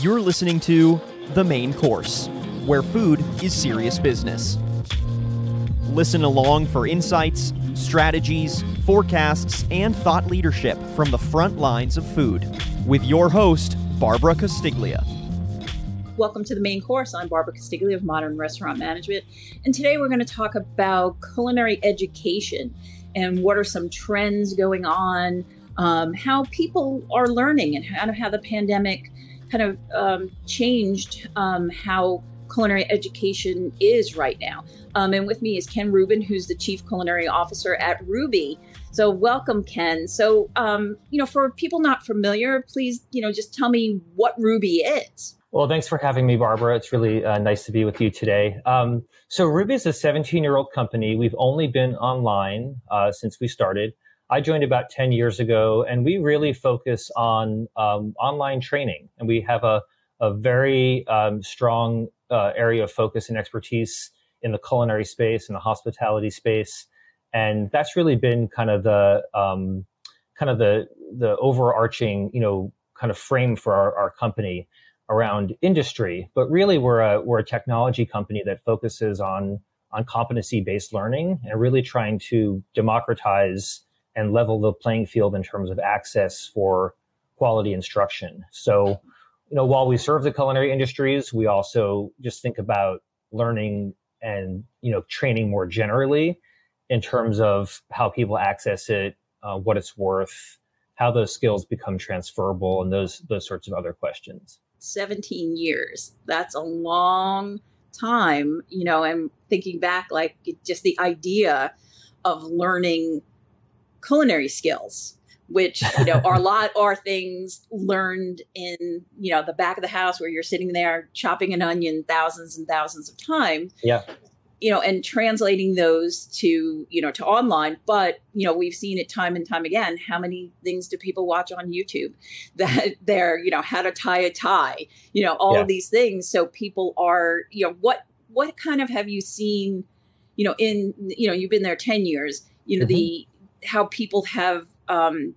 You're listening to The Main Course, where food is serious business. Listen along for insights, strategies, forecasts, and thought leadership from the front lines of food with your host, Barbara Castiglia. Welcome to the main course. I'm Barbara Castiglia of Modern Restaurant Management, and today we're going to talk about culinary education and what are some trends going on, um, how people are learning, and of how the pandemic kind of um, changed um, how culinary education is right now. Um, and with me is Ken Rubin, who's the Chief Culinary Officer at Rouxbe. So, welcome, Ken. So, um, you know, for people not familiar, please, you know, just tell me what Rouxbe is. Well, thanks for having me, Barbara. It's really uh, nice to be with you today. Um, so, Rouxbe is a 17 year old company. We've only been online uh, since we started. I joined about 10 years ago, and we really focus on um, online training. And we have a, a very um, strong uh, area of focus and expertise in the culinary space and the hospitality space. And that's really been kind of the um, kind of the the overarching, you know, kind of frame for our, our company around industry. But really, we're a we're a technology company that focuses on on competency based learning and really trying to democratize and level the playing field in terms of access for quality instruction. So, you know, while we serve the culinary industries, we also just think about learning and, you know, training more generally in terms of how people access it, uh, what it's worth, how those skills become transferable, and those those sorts of other questions. 17 years. That's a long time, you know, and thinking back, like just the idea of learning culinary skills which you know are a lot are things learned in you know the back of the house where you're sitting there chopping an onion thousands and thousands of times yeah you know and translating those to you know to online but you know we've seen it time and time again how many things do people watch on youtube that they're you know how to tie a tie you know all yeah. of these things so people are you know what what kind of have you seen you know in you know you've been there 10 years you know mm-hmm. the how people have um,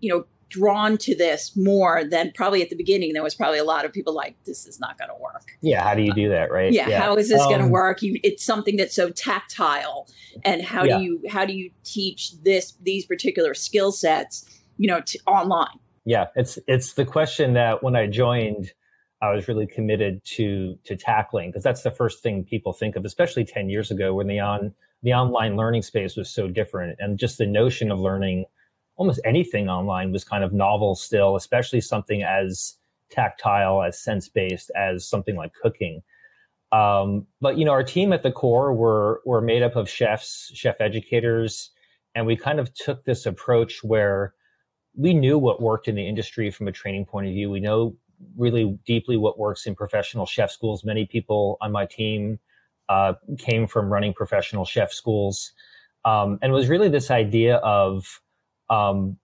you know drawn to this more than probably at the beginning. There was probably a lot of people like this is not going to work. Yeah how do you do that right? Yeah, yeah. how is this um, going to work? You, it's something that's so tactile. And how yeah. do you how do you teach this these particular skill sets you know to online? Yeah it's it's the question that when i joined i was really committed to to tackling because that's the first thing people think of especially 10 years ago when the on the online learning space was so different. And just the notion of learning almost anything online was kind of novel still especially something as tactile as sense based as something like cooking. Um, but you know our team at the core were were made up of chefs chef educators and we kind of took this approach where we knew what worked in the industry from a training point of view. We know really deeply what works in professional chef schools many people on my team uh, came from running professional chef schools, um, and was really this idea of um,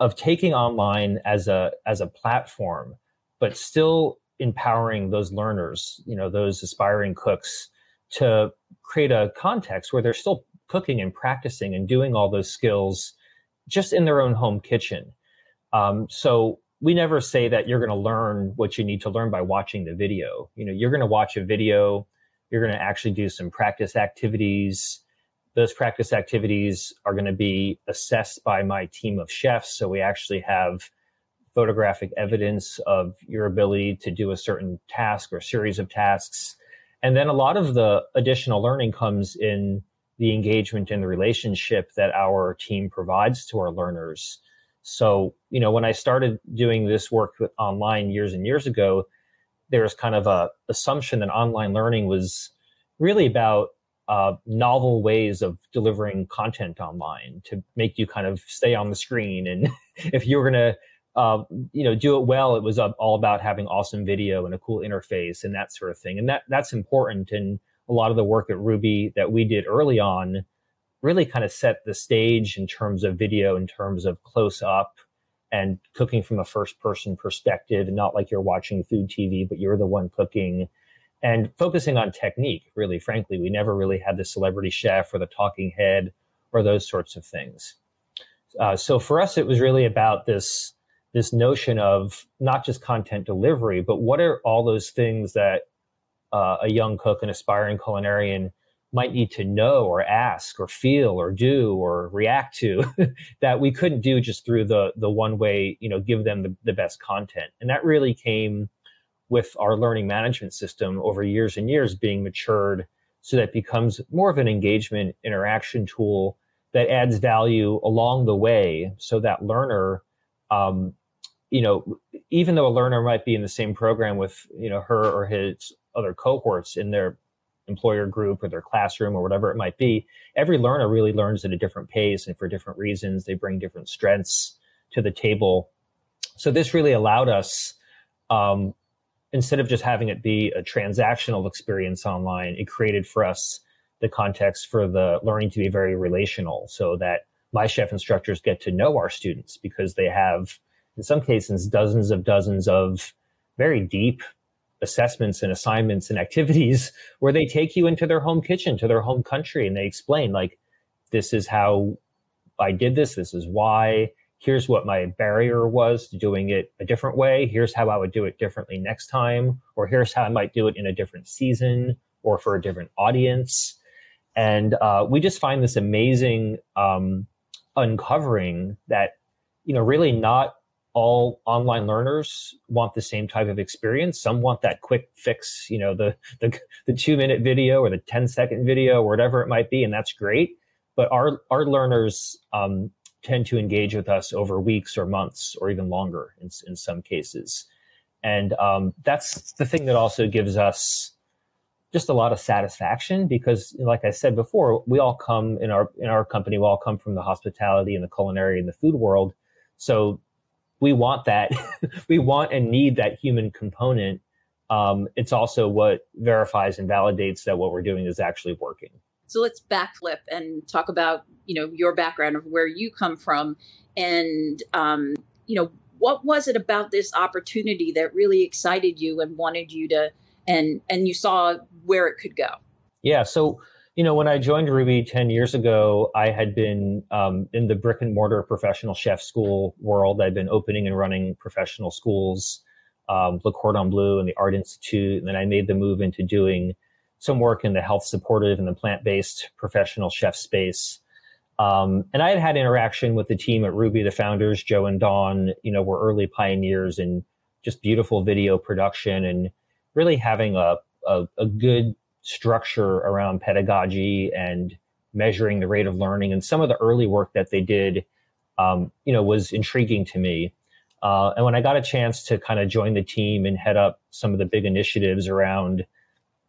of taking online as a as a platform, but still empowering those learners, you know, those aspiring cooks, to create a context where they're still cooking and practicing and doing all those skills just in their own home kitchen. Um, so we never say that you're going to learn what you need to learn by watching the video. You know, you're going to watch a video you're going to actually do some practice activities. Those practice activities are going to be assessed by my team of chefs. So we actually have photographic evidence of your ability to do a certain task or series of tasks. And then a lot of the additional learning comes in the engagement and the relationship that our team provides to our learners. So, you know, when I started doing this work online years and years ago, there was kind of a assumption that online learning was really about uh, novel ways of delivering content online to make you kind of stay on the screen. And if you were going to, uh, you know, do it well, it was all about having awesome video and a cool interface and that sort of thing. And that that's important. And a lot of the work at Rouxbe that we did early on really kind of set the stage in terms of video, in terms of close up and cooking from a first person perspective not like you're watching food TV, but you're the one cooking and focusing on technique. Really, frankly, we never really had the celebrity chef or the talking head or those sorts of things. Uh, so for us, it was really about this this notion of not just content delivery, but what are all those things that uh, a young cook, an aspiring culinarian might need to know or ask or feel or do or react to that we couldn't do just through the the one way you know give them the, the best content. And that really came with our learning management system over years and years being matured so that becomes more of an engagement interaction tool that adds value along the way so that learner um, you know even though a learner might be in the same program with you know her or his other cohorts in their employer group or their classroom or whatever it might be, every learner really learns at a different pace and for different reasons. They bring different strengths to the table. So this really allowed us, um, instead of just having it be a transactional experience online, it created for us the context for the learning to be very relational so that my chef instructors get to know our students because they have, in some cases, dozens of dozens of very deep assessments and assignments and activities where they take you into their home kitchen, to their home country, and they explain, like, this is how I did this, this is why. Here's what my barrier was to doing it a different way. Here's how I would do it differently next time, or here's how I might do it in a different season or for a different audience. And uh, we just find this amazing um, uncovering that, you know, really not all online learners want the same type of experience. Some want that quick fix, you know, the, the, the two minute video or the 10 second video or whatever it might be. And that's great. But our, our learners, um, tend to engage with us over weeks or months or even longer in, in some cases. And, um, that's the thing that also gives us just a lot of satisfaction because like I said before, we all come in our, in our company, we all come from the hospitality and the culinary and the food world. So we want that. we want and need that human component. Um, it's also what verifies and validates that what we're doing is actually working. So let's backflip and talk about you know your background of where you come from, and um, you know what was it about this opportunity that really excited you and wanted you to and and you saw where it could go. Yeah. So you know, when I joined Rouxbe 10 years ago, I had been um, in the brick and mortar professional chef school world. I'd been opening and running professional schools, um, Le Cordon Bleu and the Art Institute. And then I made the move into doing some work in the health supportive and the plant based professional chef space. Um, and I had had interaction with the team at Rouxbe, the founders, Joe and Dawn, you know, were early pioneers in just beautiful video production and really having a, a, a good structure around pedagogy and measuring the rate of learning. And some of the early work that they did, um, you know, was intriguing to me. Uh, and when I got a chance to kind of join the team and head up some of the big initiatives around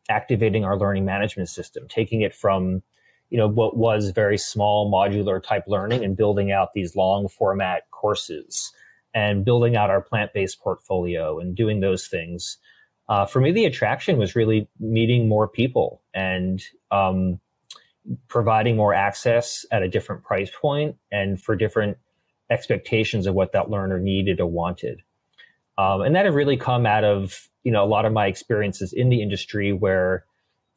activating our learning management system, taking it from, you know, what was very small modular type learning and building out these long format courses and building out our plant-based portfolio and doing those things uh, for me, the attraction was really meeting more people and um, providing more access at a different price point and for different expectations of what that learner needed or wanted. Um, and that had really come out of you know a lot of my experiences in the industry where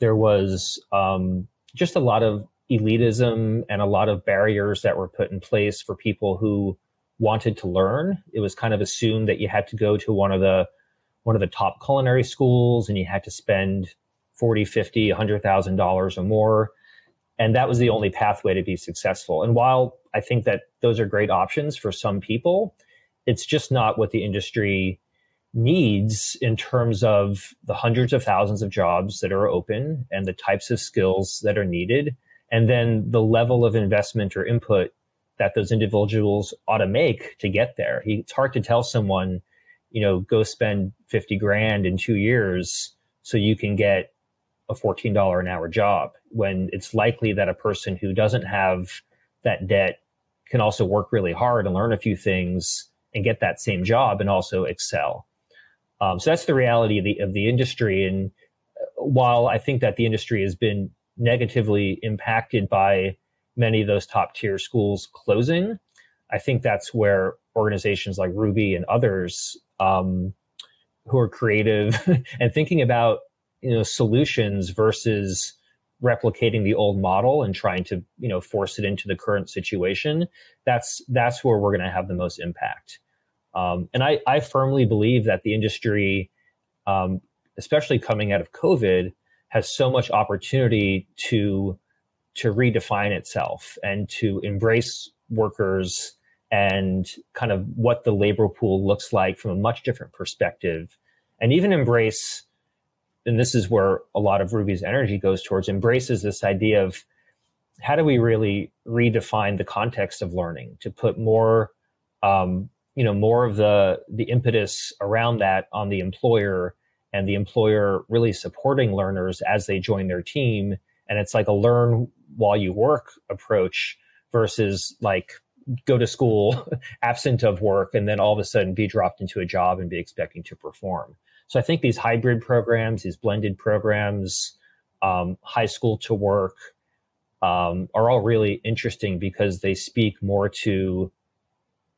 there was um, just a lot of elitism and a lot of barriers that were put in place for people who wanted to learn. It was kind of assumed that you had to go to one of the one of the top culinary schools and you had to spend 40, 50, $100,000 or more. And that was the only pathway to be successful. And while I think that those are great options for some people, it's just not what the industry needs in terms of the hundreds of thousands of jobs that are open and the types of skills that are needed. And then the level of investment or input that those individuals ought to make to get there. It's hard to tell someone you know, go spend 50 grand in two years so you can get a $14 an hour job when it's likely that a person who doesn't have that debt can also work really hard and learn a few things and get that same job and also excel. Um, so that's the reality of the, of the industry. And uh, while I think that the industry has been negatively impacted by many of those top tier schools closing, I think that's where organizations like Rouxbe and others um, who are creative and thinking about you know solutions versus replicating the old model and trying to you know force it into the current situation that's that's where we're going to have the most impact. Um, and I, I firmly believe that the industry, um, especially coming out of COVID, has so much opportunity to to redefine itself and to embrace workers and kind of what the labor pool looks like from a much different perspective and even embrace and this is where a lot of Rouxbe's energy goes towards embraces this idea of how do we really redefine the context of learning to put more um, you know more of the the impetus around that on the employer and the employer really supporting learners as they join their team. And it's like a learn while you work approach versus like go to school absent of work and then all of a sudden be dropped into a job and be expecting to perform. So I think these hybrid programs, these blended programs, um, high school to work, um, are all really interesting because they speak more to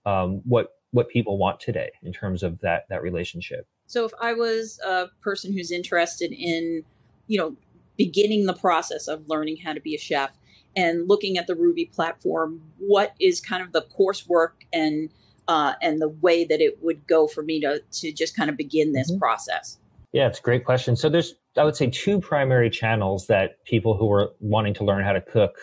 um, what what people want today in terms of that that relationship. So if I was a person who's interested in, you know, beginning the process of learning how to be a chef, and looking at the Rouxbe platform, what is kind of the coursework and uh, and the way that it would go for me to to just kind of begin this mm-hmm. process? Yeah, it's a great question. So there's I would say two primary channels that people who are wanting to learn how to cook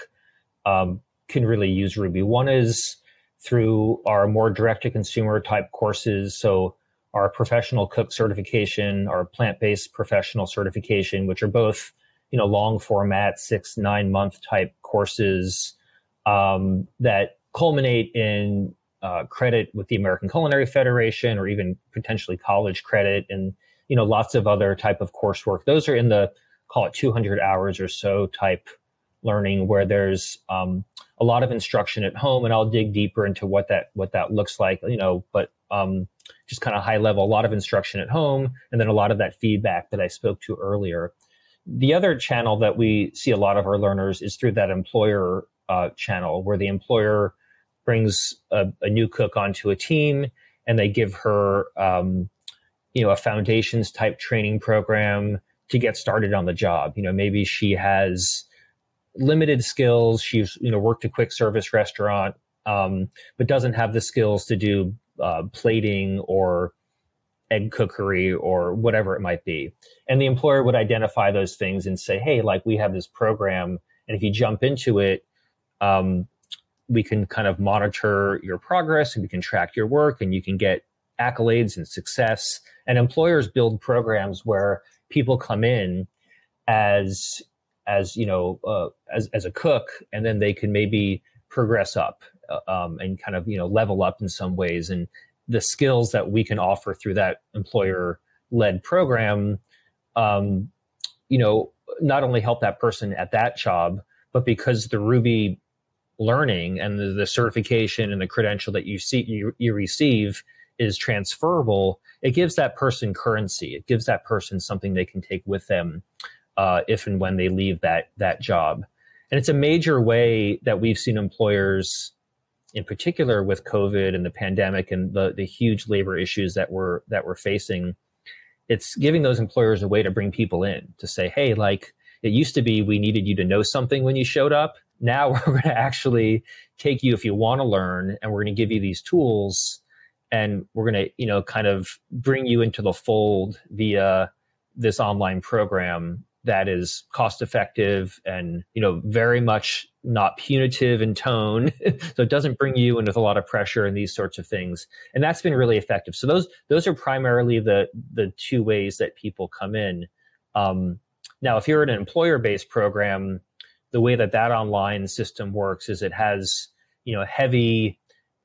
um, can really use Rouxbe. One is through our more direct to consumer type courses. So our professional cook certification, our plant based professional certification, which are both you know long format six nine month type courses um, that culminate in uh, credit with the American Culinary Federation or even potentially college credit and you know lots of other type of coursework. Those are in the call it 200 hours or so type learning where there's um, a lot of instruction at home and I'll dig deeper into what that what that looks like you know but um, just kind of high level a lot of instruction at home and then a lot of that feedback that I spoke to earlier the other channel that we see a lot of our learners is through that employer uh, channel where the employer brings a, a, new cook onto a team and they give her um, you know a foundations type training program to get started on the job. You know maybe she has limited skills. She's you know worked a quick service restaurant um, but doesn't have the skills to do uh, plating or egg cookery or whatever it might be. And the employer would identify those things and say, hey, like we have this program. And if you jump into it, um, we can kind of monitor your progress and we can track your work and you can get accolades and success. And employers build programs where people come in as as you know uh, as as a cook and then they can maybe progress up uh, um, and kind of you know level up in some ways and the skills that we can offer through that employer led program, um, you know, not only help that person at that job, but because the Rouxbe learning and the, the certification and the credential that you see you, you receive is transferable, it gives that person currency. It gives that person something they can take with them uh, if and when they leave that that job. And it's a major way that we've seen employers in particular with COVID and the pandemic and the, the huge labor issues that we're that we're facing, it's giving those employers a way to bring people in to say, hey, like it used to be we needed you to know something when you showed up. Now we're going to actually take you if you want to learn and we're going to give you these tools and we're going to, you know, kind of bring you into the fold via this online program that is cost effective and you know very much not punitive in tone. So it doesn't bring you in with a lot of pressure and these sorts of things. And that's been really effective. So those those are primarily the the two ways that people come in. Um, now if you're in an employer based program the way that that online system works is it has you know heavy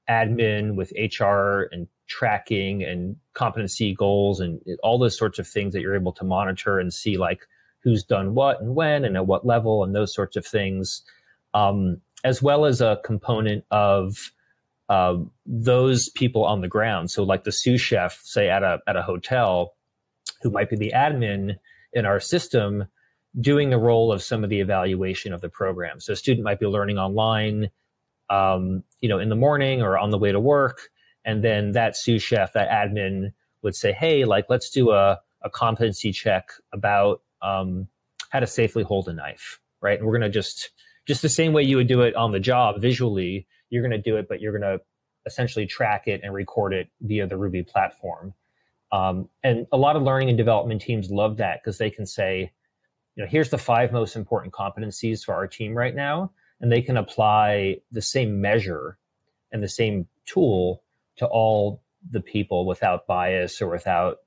admin with hr and tracking and competency goals and all those sorts of things that you're able to monitor and see like who's done what and when and at what level and those sorts of things, um, as well as a component of uh, those people on the ground. So, like the sous chef, say at a at a hotel, who might be the admin in our system, doing the role of some of the evaluation of the program. So, a student might be learning online, um, you know, in the morning or on the way to work, and then that sous chef, that admin, would say, "Hey, like, let's do a a competency check about um, how to safely hold a knife, right? And we're going to just just the same way you would do it on the job visually, you're going to do it, but you're going to essentially track it and record it via the Rouxbe platform. Um, and a lot of learning and development teams love that because they can say, you know, here's the five most important competencies for our team right now. And they can apply the same measure and the same tool to all the people without bias or without,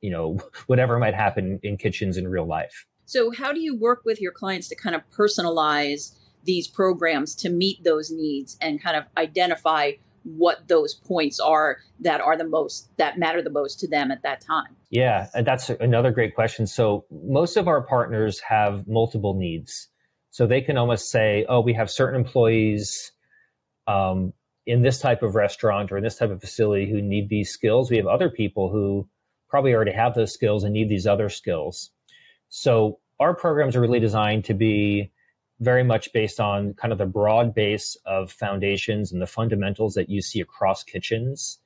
you know, whatever might happen in kitchens in real life. So, how do you work with your clients to kind of personalize these programs to meet those needs and kind of identify what those points are that are the most that matter the most to them at that time? Yeah and that's another great question. So most of our partners have multiple needs. So they can almost say oh we have certain employees um, in this type of restaurant or in this type of facility who need these skills. We have other people who probably already have those skills and need these other skills so our programs are really designed to be very much based on kind of the broad base of foundations and the fundamentals that you see across kitchens.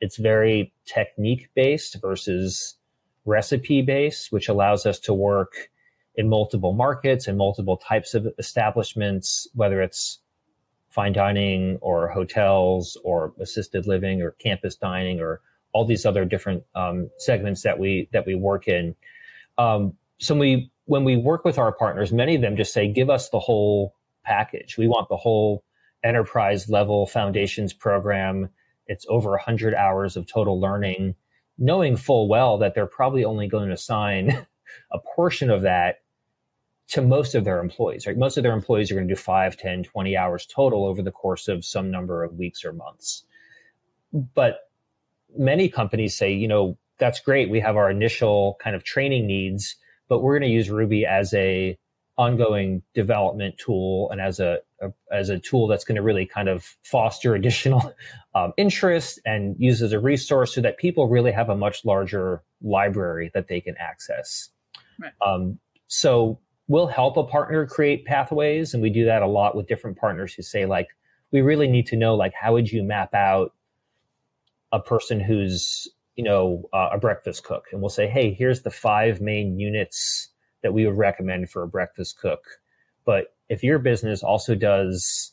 It's very technique based versus recipe based, which allows us to work in multiple markets and multiple types of establishments, whether it's fine dining or hotels or assisted living or campus dining or all these other different um, segments that we that we work in. Um, so we when we work with our partners, many of them just say, give us the whole package. We want the whole enterprise level foundations program. It's over 100 hours of total learning, knowing full well that they're probably only going to assign a portion of that to most of their employees, right? Most of their employees are going to do 5, 10, 20 hours total over the course of some number of weeks or months. But many companies say, you know, that's great. We have our initial kind of training needs but we're going to use Rouxbe as a ongoing development tool and as a, a as a tool that's going to really kind of foster additional um, interest and use as a resource so that people really have a much larger library that they can access. Right. Um, so we'll help a partner create pathways, and we do that a lot with different partners who say like, we really need to know like how would you map out a person who's you know, uh, a breakfast cook, and we'll say, hey, here's the five main units that we would recommend for a breakfast cook. But if your business also does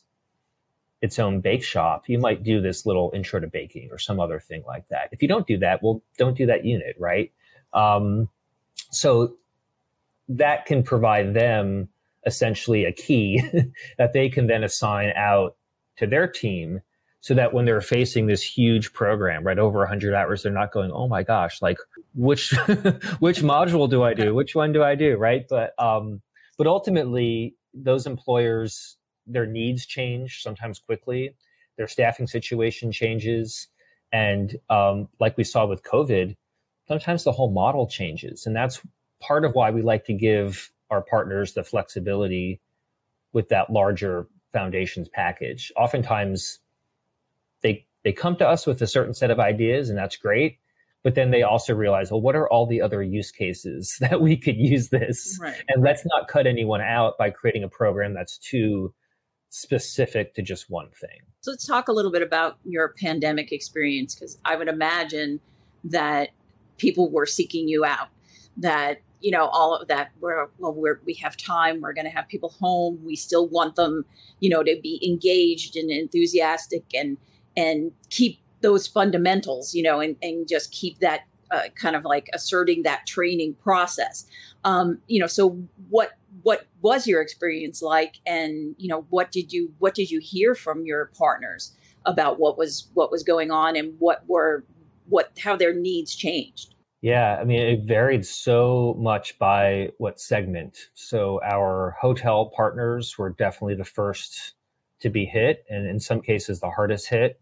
its own bake shop, you might do this little intro to baking or some other thing like that. If you don't do that, well, don't do that unit, right? Um, so that can provide them essentially a key that they can then assign out to their team so that when they're facing this huge program, right, over 100 hours, they're not going, oh my gosh, like which which module do I do? Which one do I do? Right, but um, but ultimately, those employers their needs change sometimes quickly, their staffing situation changes, and um, like we saw with COVID, sometimes the whole model changes, and that's part of why we like to give our partners the flexibility with that larger foundations package. Oftentimes they come to us with a certain set of ideas and that's great. But then they also realize well what are all the other use cases that we could use this? Right. and let's not cut anyone out by creating a program that's too specific to just one thing. So let's talk a little bit about your pandemic experience because i would imagine that people were seeking you out that you know all of that we're well we're we have time we're going to have people home we still want them you know to be engaged and enthusiastic and and keep those fundamentals, you know, and, and just keep that uh, kind of like asserting that training process. Um, you know, so what what was your experience like, and you know, what did you what did you hear from your partners about what was what was going on and what were what how their needs changed? Yeah, I mean, it varied so much by what segment. So our hotel partners were definitely the first to be hit, and in some cases, the hardest hit.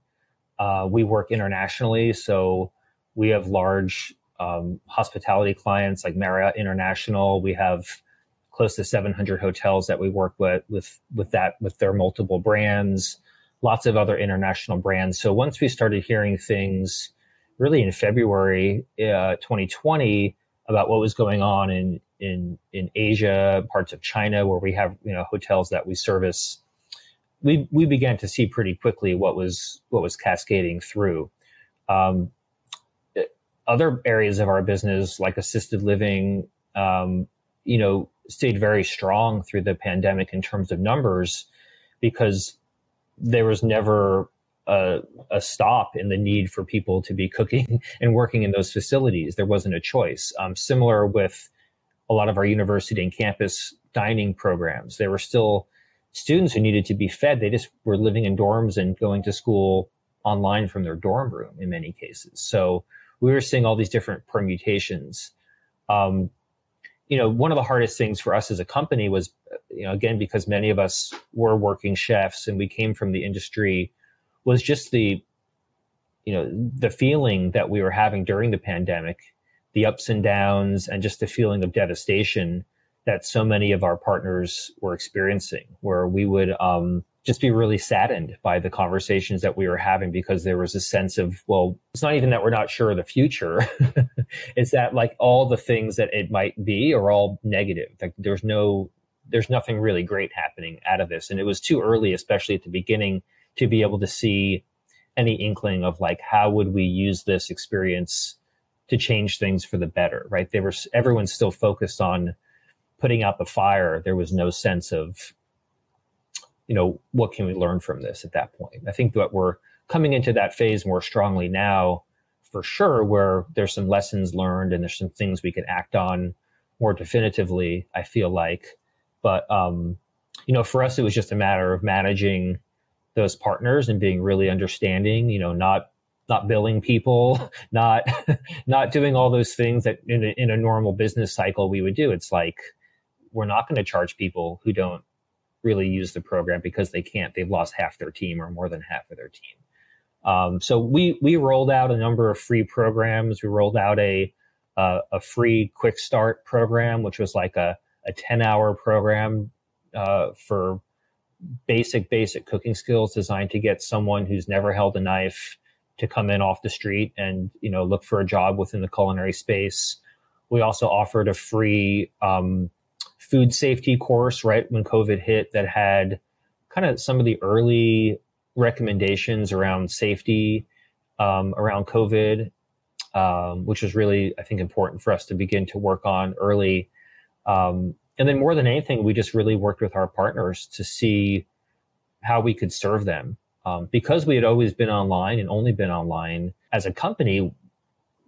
Uh, we work internationally, so we have large um, hospitality clients like Marriott International. We have close to 700 hotels that we work with with with that with their multiple brands. Lots of other international brands. So once we started hearing things, really in February uh, 2020, about what was going on in in in Asia, parts of China, where we have you know hotels that we service we we began to see pretty quickly what was what was cascading through. Um, other areas of our business, like assisted living, um, you know, stayed very strong through the pandemic in terms of numbers, because there was never a, a, stop in the need for people to be cooking and working in those facilities. There wasn't a choice. Um, similar with a lot of our university and campus dining programs, there were still students who needed to be fed. They just were living in dorms and going to school online from their dorm room in many cases. So we were seeing all these different permutations. Um, you know, one of the hardest things for us as a company was, you know, again, because many of us were working chefs and we came from the industry, was just the, you know, the feeling that we were having during the pandemic, the ups and downs, and just the feeling of devastation that so many of our partners were experiencing, where we would, um, just be really saddened by the conversations that we were having because there was a sense of, well, it's not even that we're not sure of the future. it's that like all the things that it might be are all negative. Like there's no, there's nothing really great happening out of this. And it was too early, especially at the beginning, to be able to see any inkling of like, how would we use this experience to change things for the better, right? They were, everyone's still focused on putting out the fire. There was no sense of, you know, what can we learn from this at that point? I think that we're coming into that phase more strongly now, for sure, where there's some lessons learned and there's some things we can act on more definitively. I feel like, but um, you know, for us, it was just a matter of managing those partners and being really understanding. You know, not not billing people, not not doing all those things that in a, in a normal business cycle we would do. It's like we're not going to charge people who don't really use the program because they can't. They've lost half their team or more than half of their team. Um, so we we rolled out a number of free programs. We rolled out a uh, a free quick start program, which was like a a ten hour program uh, for basic basic cooking skills designed to get someone who's never held a knife to come in off the street and you know look for a job within the culinary space. We also offered a free um, food safety course right when COVID hit that had kind of some of the early recommendations around safety um, around COVID, um, which was really, I think, important for us to begin to work on early. Um, and then more than anything, we just really worked with our partners to see how we could serve them. Um, because we had always been online and only been online as a company,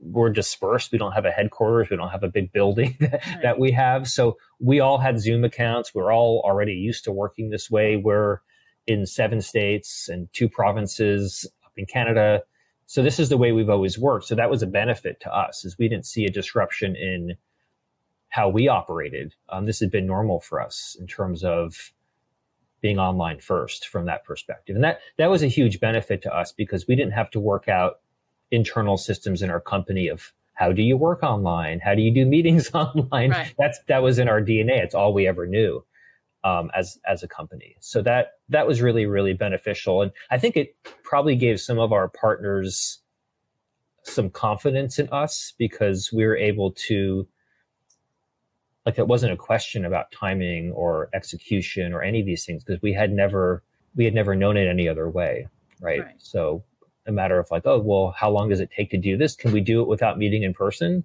we're dispersed. We don't have a headquarters. We don't have a big building that, right. that we have. So we all had Zoom accounts. We're all already used to working this way. We're in seven states and two provinces up in Canada. So this is the way we've always worked. So that was a benefit to us is we didn't see a disruption in how we operated. Um, this had been normal for us in terms of being online first from that perspective. And that, that was a huge benefit to us because we didn't have to work out internal systems in our company of how do you work online? How do you do meetings online? Right. That's that was in our DNA. It's all we ever knew um, as as a company. So that that was really really beneficial, and I think it probably gave some of our partners some confidence in us because we were able to like it wasn't a question about timing or execution or any of these things because we had never we had never known it any other way right? right? so a matter of like, oh, well, how long does it take to do this? Can we do it without meeting in person?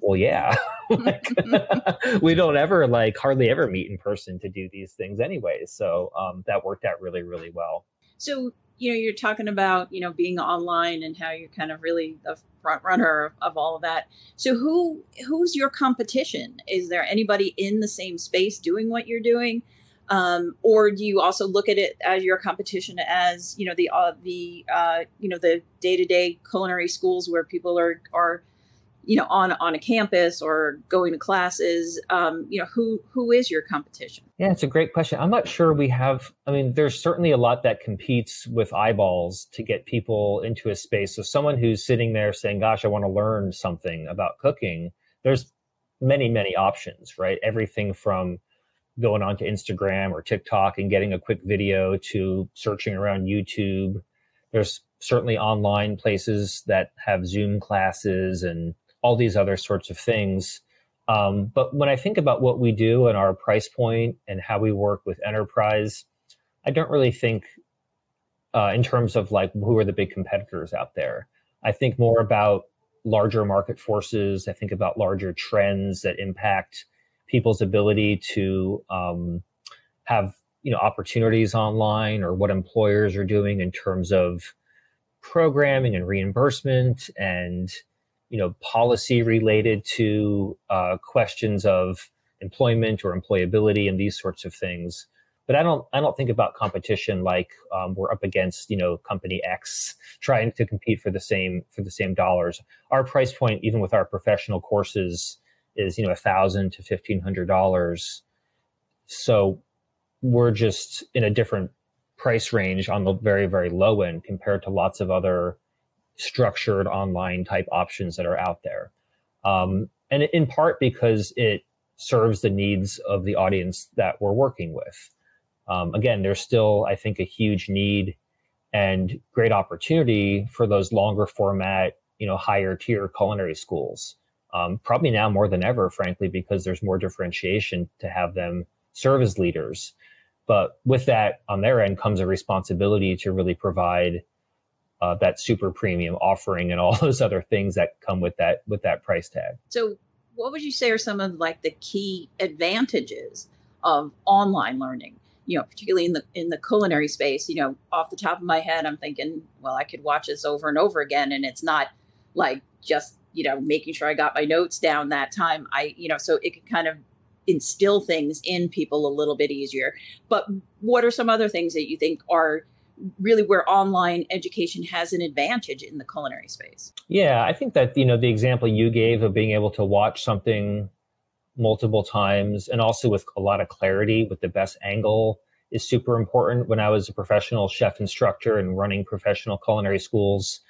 Well, yeah. like, we don't ever like hardly ever meet in person to do these things anyway. So um, that worked out really, really well. So you know, you're talking about you know being online and how you're kind of really the front runner of, of all of that. So who who's your competition? Is there anybody in the same space doing what you're doing? Um, or do you also look at it as your competition as you know the uh, the uh, you know the day to day culinary schools where people are are you know on on a campus or going to classes? Um, you know who who is your competition? Yeah it's a great question. I'm not sure we have i mean there's certainly a lot that competes with eyeballs to get people into a space. So someone who's sitting there saying gosh i want to learn something about cooking there's many many options right? Everything from going onto Instagram or TikTok and getting a quick video to searching around YouTube. There's certainly online places that have Zoom classes and all these other sorts of things. Um, but when I think about what we do and our price point and how we work with enterprise, I don't really think uh, in terms of like who are the big competitors out there. I think more about larger market forces. I think about larger trends that impact people's ability to um, have you know opportunities online or what employers are doing in terms of programming and reimbursement and you know policy related to uh, questions of employment or employability and these sorts of things. But i don't i don't think about competition like um, we're up against you know company x trying to compete for the same for the same dollars. Our price point even with our professional courses is you know a thousand to fifteen hundred dollars. So we're just in a different price range on the very very low end compared to lots of other structured online type options that are out there. Um, and in part because it serves the needs of the audience that we're working with. Um, again there's still i think a huge need and great opportunity for those longer format you know higher tier culinary schools um, probably now more than ever frankly because there's more differentiation to have them serve as leaders but with that, on their end comes a responsibility to really provide uh, that super premium offering and all those other things that come with that with that price tag. So, what would you say are some of like the key advantages of online learning? You know, particularly in the in the culinary space. You know, off the top of my head, I'm thinking, well, I could watch this over and over again, and it's not like just you know making sure I got my notes down that time. I you know, so it could kind of instill things in people a little bit easier. But what are some other things that you think are really where online education has an advantage in the culinary space? Yeah, I think that you know the example you gave of being able to watch something multiple times and also with a lot of clarity with the best angle is super important. When I was a professional chef instructor and running professional culinary schools,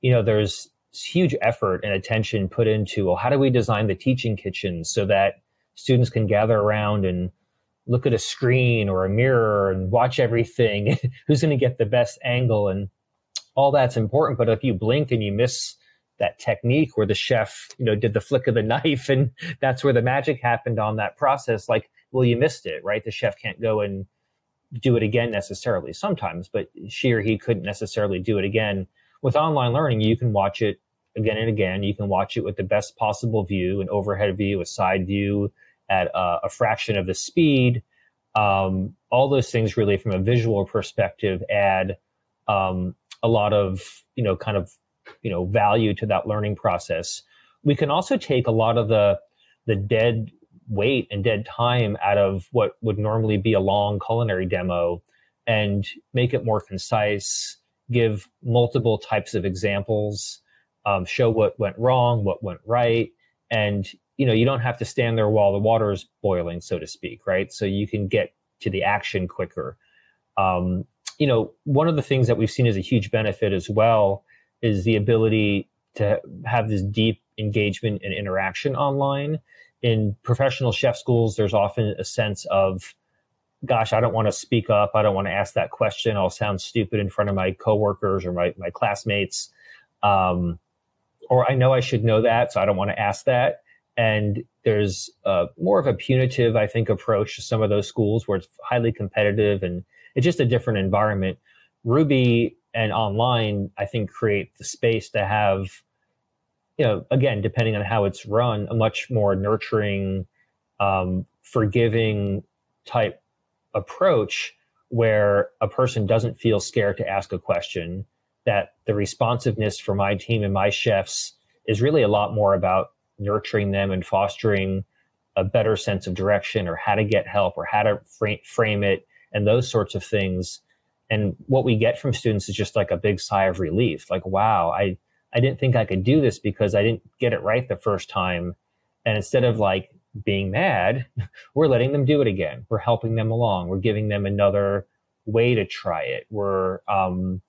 you know, there's huge effort and attention put into well, how do we design the teaching kitchens so that students can gather around and look at a screen or a mirror and watch everything who's going to get the best angle and all that's important. But if you blink and you miss that technique where the chef you know did the flick of the knife and that's where the magic happened on that process like well you missed it right? The chef can't go and do it again necessarily sometimes but she or he couldn't necessarily do it again with online learning you can watch it again and again you can watch it with the best possible view an overhead view a side view at a, a fraction of the speed. Um, all those things really from a visual perspective add um, a lot of you know kind of you know value to that learning process. We can also take a lot of the the dead weight and dead time out of what would normally be a long culinary demo and make it more concise, give multiple types of examples, um, show what went wrong, what went right, and you know you don't have to stand there while the water is boiling so to speak right? So you can get to the action quicker. Um, you know one of the things that we've seen as a huge benefit as well is the ability to have this deep engagement and interaction online. In professional chef schools there's often a sense of gosh i don't want to speak up. I don't want to ask that question. I'll sound stupid in front of my coworkers or my, my classmates. Um, or i know i should know that so i don't want to ask that. And there's uh, more of a punitive, I think, approach to some of those schools where it's highly competitive and it's just a different environment. Rouxbe and online, I think, create the space to have, you know, again, depending on how it's run, a much more nurturing, um, forgiving type approach where a person doesn't feel scared to ask a question. That the responsiveness for my team and my chefs is really a lot more about nurturing them and fostering a better sense of direction or how to get help or how to frame it and those sorts of things. And what we get from students is just like a big sigh of relief. Like, wow, I, I didn't think I could do this because I didn't get it right the first time. And instead of like being mad, we're letting them do it again. We're helping them along. We're giving them another way to try it. We're um,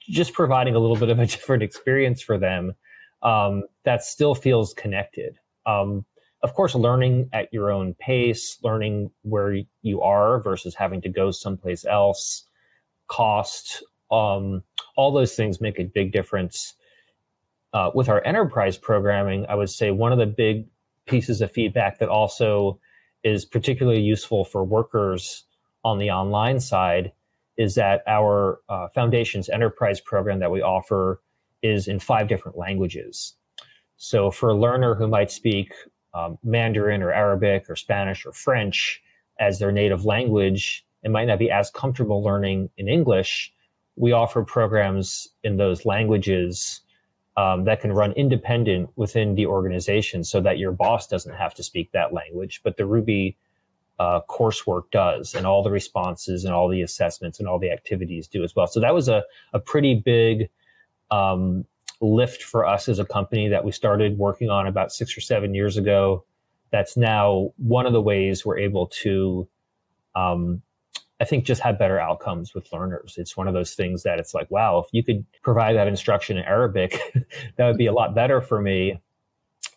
just providing a little bit of a different experience for them um, that still feels connected. Um, of course, learning at your own pace, learning where you are versus having to go someplace else, cost, um, all those things make a big difference. Uh, with our enterprise programming, I would say one of the big pieces of feedback that also is particularly useful for workers on the online side is that our uh, foundations enterprise program that we offer is in five different languages. So for a learner who might speak um, Mandarin or Arabic or Spanish or French, as their native language and might not be as comfortable learning in English, we offer programs in those languages um, that can run independent within the organization so that your boss doesn't have to speak that language, but the Rouxbe uh, coursework does, and all the responses and all the assessments and all the activities do as well. So that was a, a pretty big um, lift for us as a company that we started working on about six or seven years ago. That's now one of the ways we're able to, um, I think, just have better outcomes with learners. It's one of those things that it's like, wow, if you could provide that instruction in Arabic, that would be a lot better for me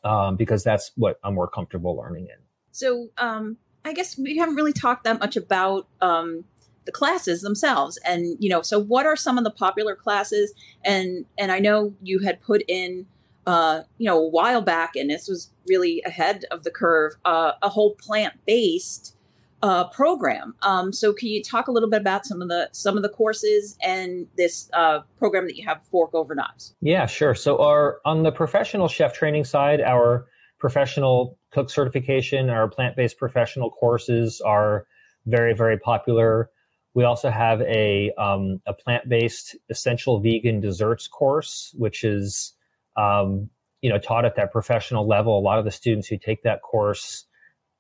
um, because that's what I'm more comfortable learning in. So, um, I guess we haven't really talked that much about um, the classes themselves and you know so what are some of the popular classes and and i know you had put in uh, you know a while back and this was really ahead of the curve uh, a whole plant-based uh, program. Um, so can you talk a little bit about some of the some of the courses and this uh, program that you have fork over knives? Yeah sure. So our on the professional chef training side our professional cook certification our plant-based professional courses are very very popular. We also have a, um, a plant based essential vegan desserts course, which is um, you know taught at that professional level. A lot of the students who take that course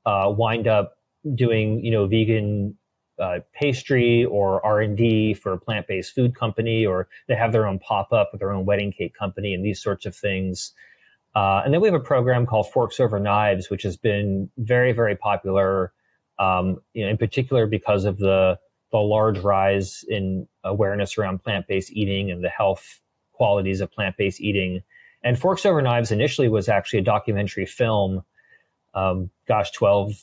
uh, wind up doing you know vegan uh, pastry or R and D for a plant based food company, or they have their own pop up with their own wedding cake company and these sorts of things. Uh, and then we have a program called Forks Over Knives, which has been very very popular. Um, you know, in particular because of the the large rise in awareness around plant based eating and the health qualities of plant based eating. And Forks Over Knives initially was actually a documentary film, um, gosh, 12,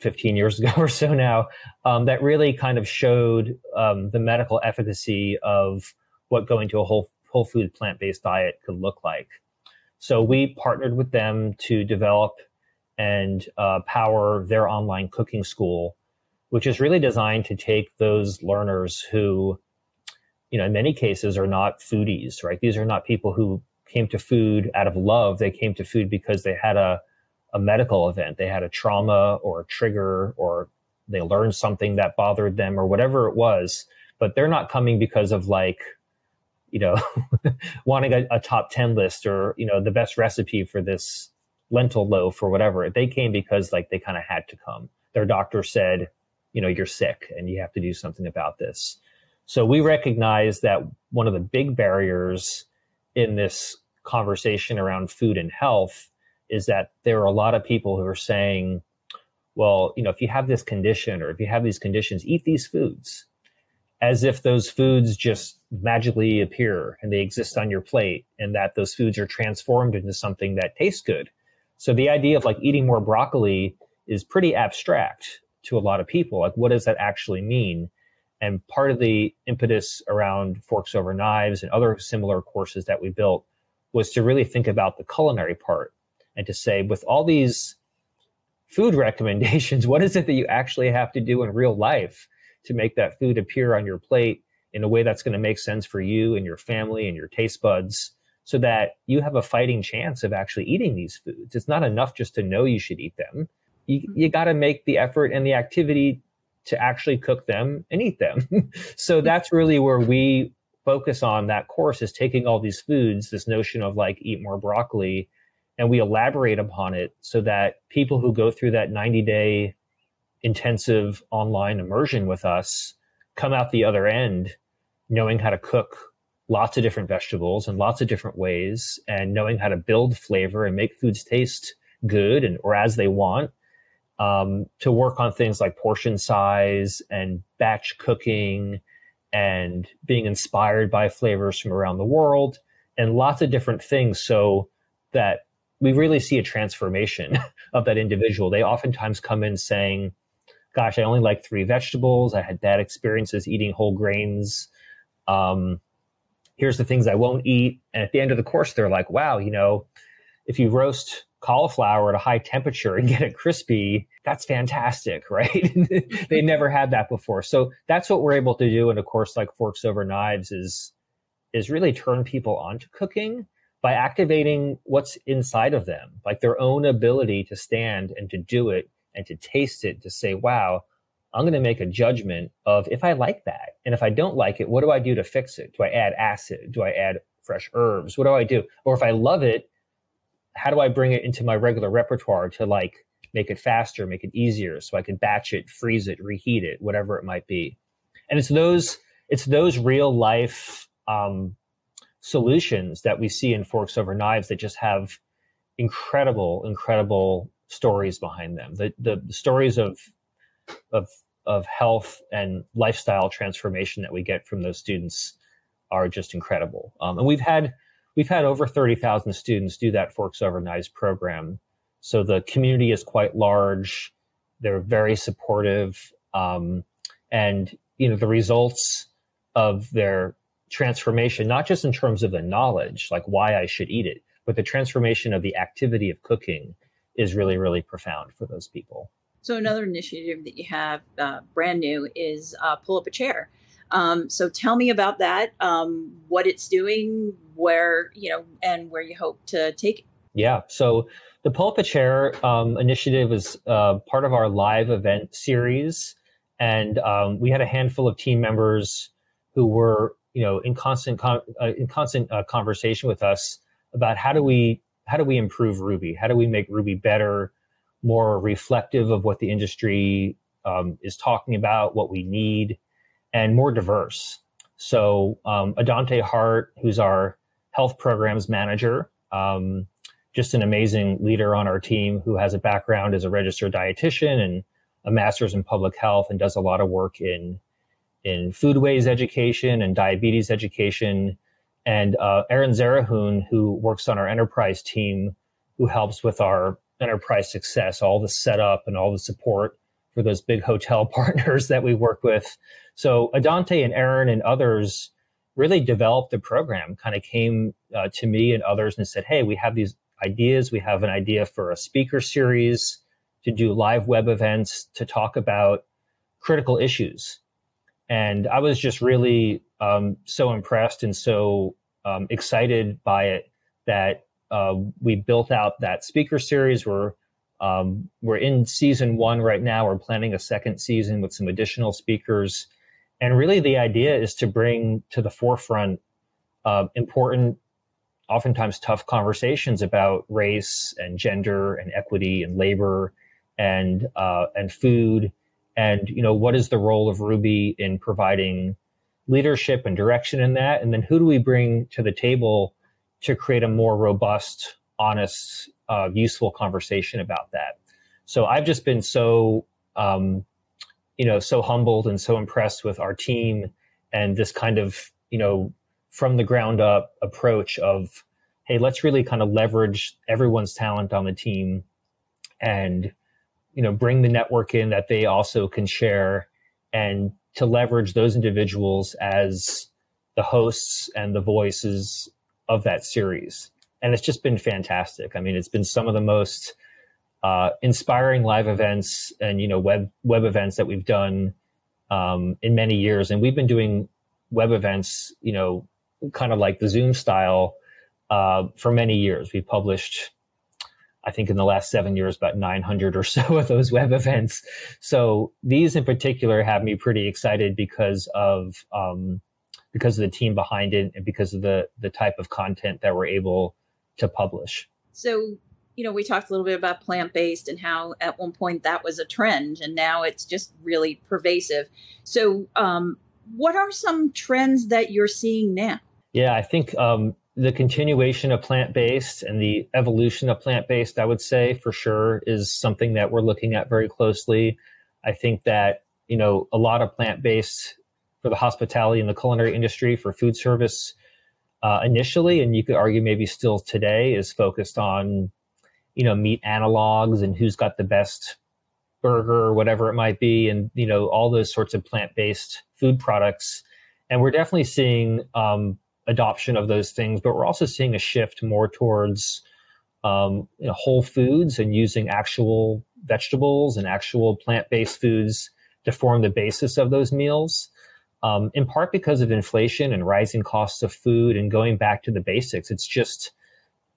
15 years ago or so now, um, that really kind of showed um, the medical efficacy of what going to a whole, whole food plant based diet could look like. So we partnered with them to develop and uh, power their online cooking school which is really designed to take those learners who, you know, in many cases are not foodies, right? These are not people who came to food out of love. They came to food because they had a, a medical event, they had a trauma or a trigger, or they learned something that bothered them, or whatever it was. But they're not coming because of like, you know, wanting a, a top 10 list or, you know, the best recipe for this lentil loaf or whatever. They came because like they kind of had to come. Their doctor said, you know you're sick and you have to do something about this so we recognize that one of the big barriers in this conversation around food and health is that there are a lot of people who are saying well you know if you have this condition or if you have these conditions eat these foods as if those foods just magically appear and they exist on your plate and that those foods are transformed into something that tastes good so the idea of like eating more broccoli is pretty abstract to a lot of people. Like, what does that actually mean? And part of the impetus around Forks Over Knives and other similar courses that we built was to really think about the culinary part and to say, with all these food recommendations, what is it that you actually have to do in real life to make that food appear on your plate in a way that's going to make sense for you and your family and your taste buds so that you have a fighting chance of actually eating these foods? It's not enough just to know you should eat them you, mm-hmm. you got to make the effort and the activity to actually cook them and eat them. so mm-hmm. that's really where we focus on that course is taking all these foods, this notion of like eat more broccoli, and we elaborate upon it so that people who go through that 90 day intensive online immersion with us come out the other end knowing how to cook lots of different vegetables in lots of different ways and knowing how to build flavor and make foods taste good and or as they want um, to work on things like portion size and batch cooking and being inspired by flavors from around the world and lots of different things so that we really see a transformation of that individual. They oftentimes come in saying, Gosh, I only like three vegetables. I had bad experiences eating whole grains. Um, here's the things I won't eat. And at the end of the course, they're like, Wow, you know, if you roast cauliflower at a high temperature and get it crispy, that's fantastic, right? they never had that before. So that's what we're able to do. And of course, like forks over knives is is really turn people onto cooking by activating what's inside of them, like their own ability to stand and to do it and to taste it, to say, wow, I'm going to make a judgment of if I like that. And if I don't like it, what do I do to fix it? Do I add acid? Do I add fresh herbs? What do I do? Or if I love it, how do I bring it into my regular repertoire to like make it faster, make it easier so I can batch it, freeze it, reheat it, whatever it might be. And it's those it's those real life um, solutions that we see in Forks Over Knives that just have incredible, incredible stories behind them. The the, stories of of of health and lifestyle transformation that we get from those students are just incredible. Um, and we've had we've had over thirty thousand students do that Forks Over Knives program. So the community is quite large. They're very supportive, um, and you know the results of their transformation, not just in terms of the knowledge, like why I should eat it, but the transformation of the activity of cooking is really, really profound for those people. So another initiative that you have, uh, brand new, is uh, pull up a chair. Um, so tell me about that, um, what it's doing, where you know, and where you hope to take it. Yeah. So the pull up a chair um, initiative is uh, part of our live event series, and um, we had a handful of team members who were, you know, in constant con- uh, in constant uh, conversation with us about how do we how do we improve Rouxbe? How do we make Rouxbe better? more reflective of what the industry um, is talking about, what we need, and more diverse. So, um, Adante Hart, who's our health programs manager, um, just an amazing leader on our team who has a background as a registered dietitian and a master's in public health and does a lot of work in in foodways education and diabetes education. And uh, Aaron Zarahun, who works on our enterprise team, who helps with our enterprise success, all the setup and all the support for those big hotel partners that we work with. So Adante and Aaron and others really developed the program, kind of came uh, to me and others and said, Hey, we have these ideas. We have an idea for a speaker series to do live web events to talk about critical issues. And I was just really um, so impressed and so um, excited by it that uh, we built out that speaker series. We're um, we're in season one right now. We're planning a second season with some additional speakers, and really the idea is to bring to the forefront uh, important, oftentimes tough conversations about race and gender and equity and labor and uh, and food and you know what is the role of Rouxbe in providing leadership and direction in that, and then who do we bring to the table to create a more robust, honest, uh, useful conversation about that. So I've just been so, um, you know, so humbled and so impressed with our team and this kind of, you know, from the ground up approach of, hey, let's really kind of leverage everyone's talent on the team and, you know, bring the network in that they also can share and to leverage those individuals as the hosts and the voices of that series. And it's just been fantastic. I mean, it's been some of the most uh, inspiring live events and you know web web events that we've done um, in many years. And we've been doing web events, you know, kind of like the Zoom style uh, for many years. We've published, I think, in the last seven years, about 900 or so of those web events. So these in particular have me pretty excited because of um, because of the team behind it and because of the the type of content that we're able to publish. So, you know, we talked a little bit about plant based and how at one point that was a trend, and now it's just really pervasive. So, um, what are some trends that you're seeing now? Yeah, I think um, the continuation of plant based and the evolution of plant based, I would say for sure, is something that we're looking at very closely. I think that you know a lot of plant based for the hospitality and the culinary industry for food service uh, initially, and you could argue maybe still today, is focused on you know meat analogs and who's got the best burger or whatever it might be, and you know all those sorts of plant based food products. And we're definitely seeing um, adoption of those things, but we're also seeing a shift more towards um, you know, whole foods and using actual vegetables and actual plant based foods to form the basis of those meals um, in part because of inflation and rising costs of food and going back to the basics. It's just,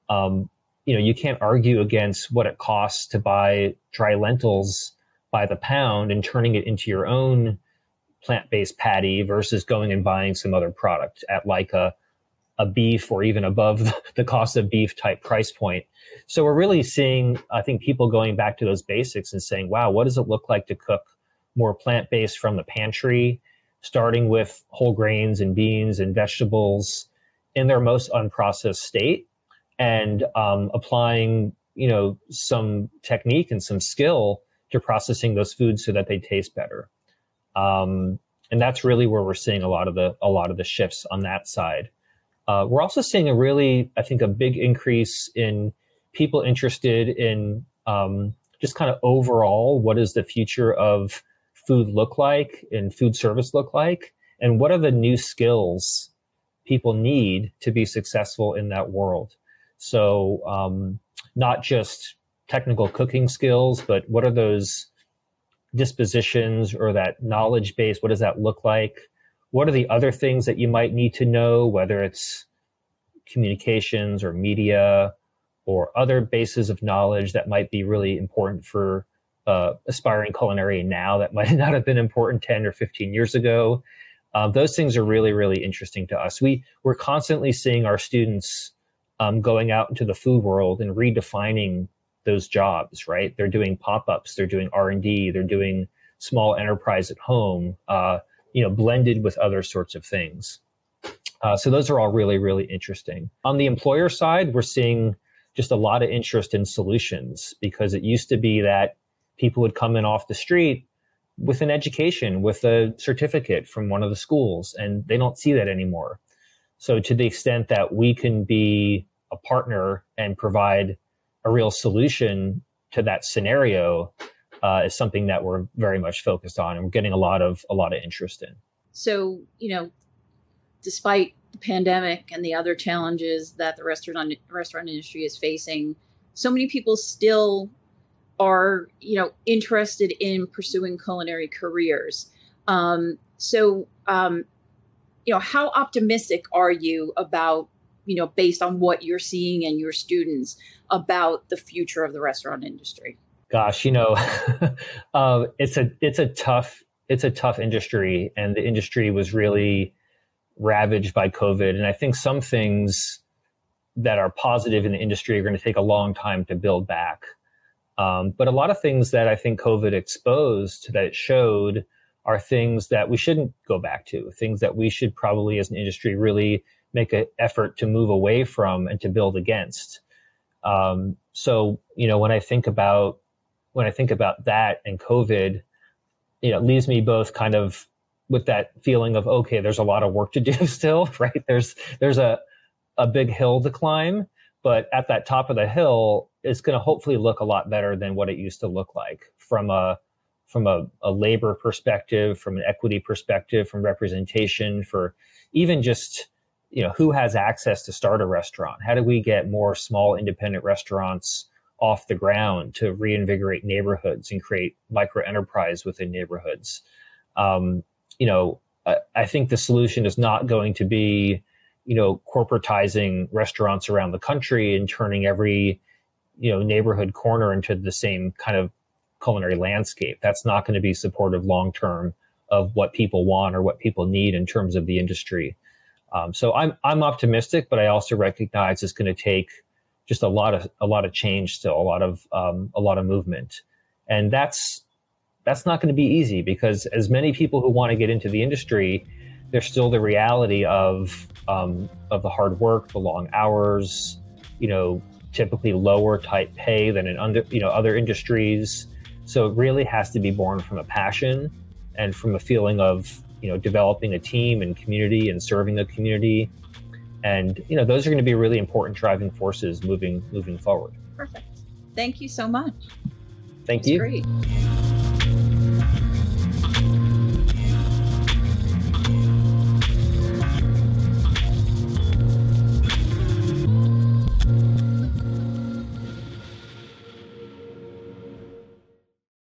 um, you know, you can't argue against what it costs to buy dry lentils by the pound and turning it into your own plant-based patty versus going and buying some other product at like a a beef or even above the cost of beef type price point. So we're really seeing, I think, people going back to those basics and saying, wow, what does it look like to cook more plant based from the pantry, starting with whole grains and beans and vegetables in their most unprocessed state and um, applying, you know, some technique and some skill to processing those foods so that they taste better. Um, and that's really where we're seeing a lot of the a lot of the shifts on that side. Uh, we're also seeing a really, I think, a big increase in people interested in um, just kind of overall what does the future of food look like and food service look like, and what are the new skills people need to be successful in that world. So, um, not just technical cooking skills, but what are those dispositions or that knowledge base? What does that look like? what are the other things that you might need to know, whether it's communications or media or other bases of knowledge that might be really important for uh, aspiring culinary now that might not have been important 10 or 15 years ago. Um, those things are really, really interesting to us. We, we're constantly seeing our students um, going out into the food world and redefining those jobs, right? They're doing pop-ups, they're doing R&D, they're doing small enterprise at home. Uh, you know, blended with other sorts of things. Uh, so those are all really, really interesting. On the employer side, we're seeing just a lot of interest in solutions because it used to be that people would come in off the street with an education, with a certificate from one of the schools, and they don't see that anymore. So to the extent that we can be a partner and provide a real solution to that scenario, uh, is something that we're very much focused on and we're getting a lot of a lot of interest in. So, you know, despite the pandemic and the other challenges that the restaurant restaurant industry is facing, so many people still are, you know, interested in pursuing culinary careers. Um, so, um, you know, how optimistic are you about, you know, based on what you're seeing and your students about the future of the restaurant industry? gosh, you know, uh, it's a it's a tough it's a tough industry, and the industry was really ravaged by COVID. And I think some things that are positive in the industry are going to take a long time to build back. Um, but a lot of things that I think COVID exposed that it showed are things that we shouldn't go back to, things that we should probably as an industry really make an effort to move away from and to build against. Um, so, you know, when I think about when I think about that and COVID, you know, it leaves me both kind of with that feeling of okay, there's a lot of work to do still, right? There's there's a a big hill to climb, but at that top of the hill, it's going to hopefully look a lot better than what it used to look like from a from a, a labor perspective, from an equity perspective, from representation, for even just you know who has access to start a restaurant. How do we get more small independent restaurants? off the ground to reinvigorate neighborhoods and create micro enterprise within neighborhoods. Um, you know, I, I, think the solution is not going to be, you know, corporatizing restaurants around the country and turning every, you know, neighborhood corner into the same kind of culinary landscape. That's not going to be supportive long term of what people want or what people need in terms of the industry. Um, so I'm I'm optimistic, but I also recognize it's going to take just a lot of a lot of change still, a lot of um, a lot of movement, and that's that's not going to be easy because as many people who want to get into the industry, there's still the reality of um, of the hard work, the long hours, you know, typically lower type pay than in under you know other industries. So it really has to be born from a passion and from a feeling of you know developing a team and community and serving the community. And you know those are going to be really important driving forces moving moving forward. Perfect. Thank you so much. Thank That's you. great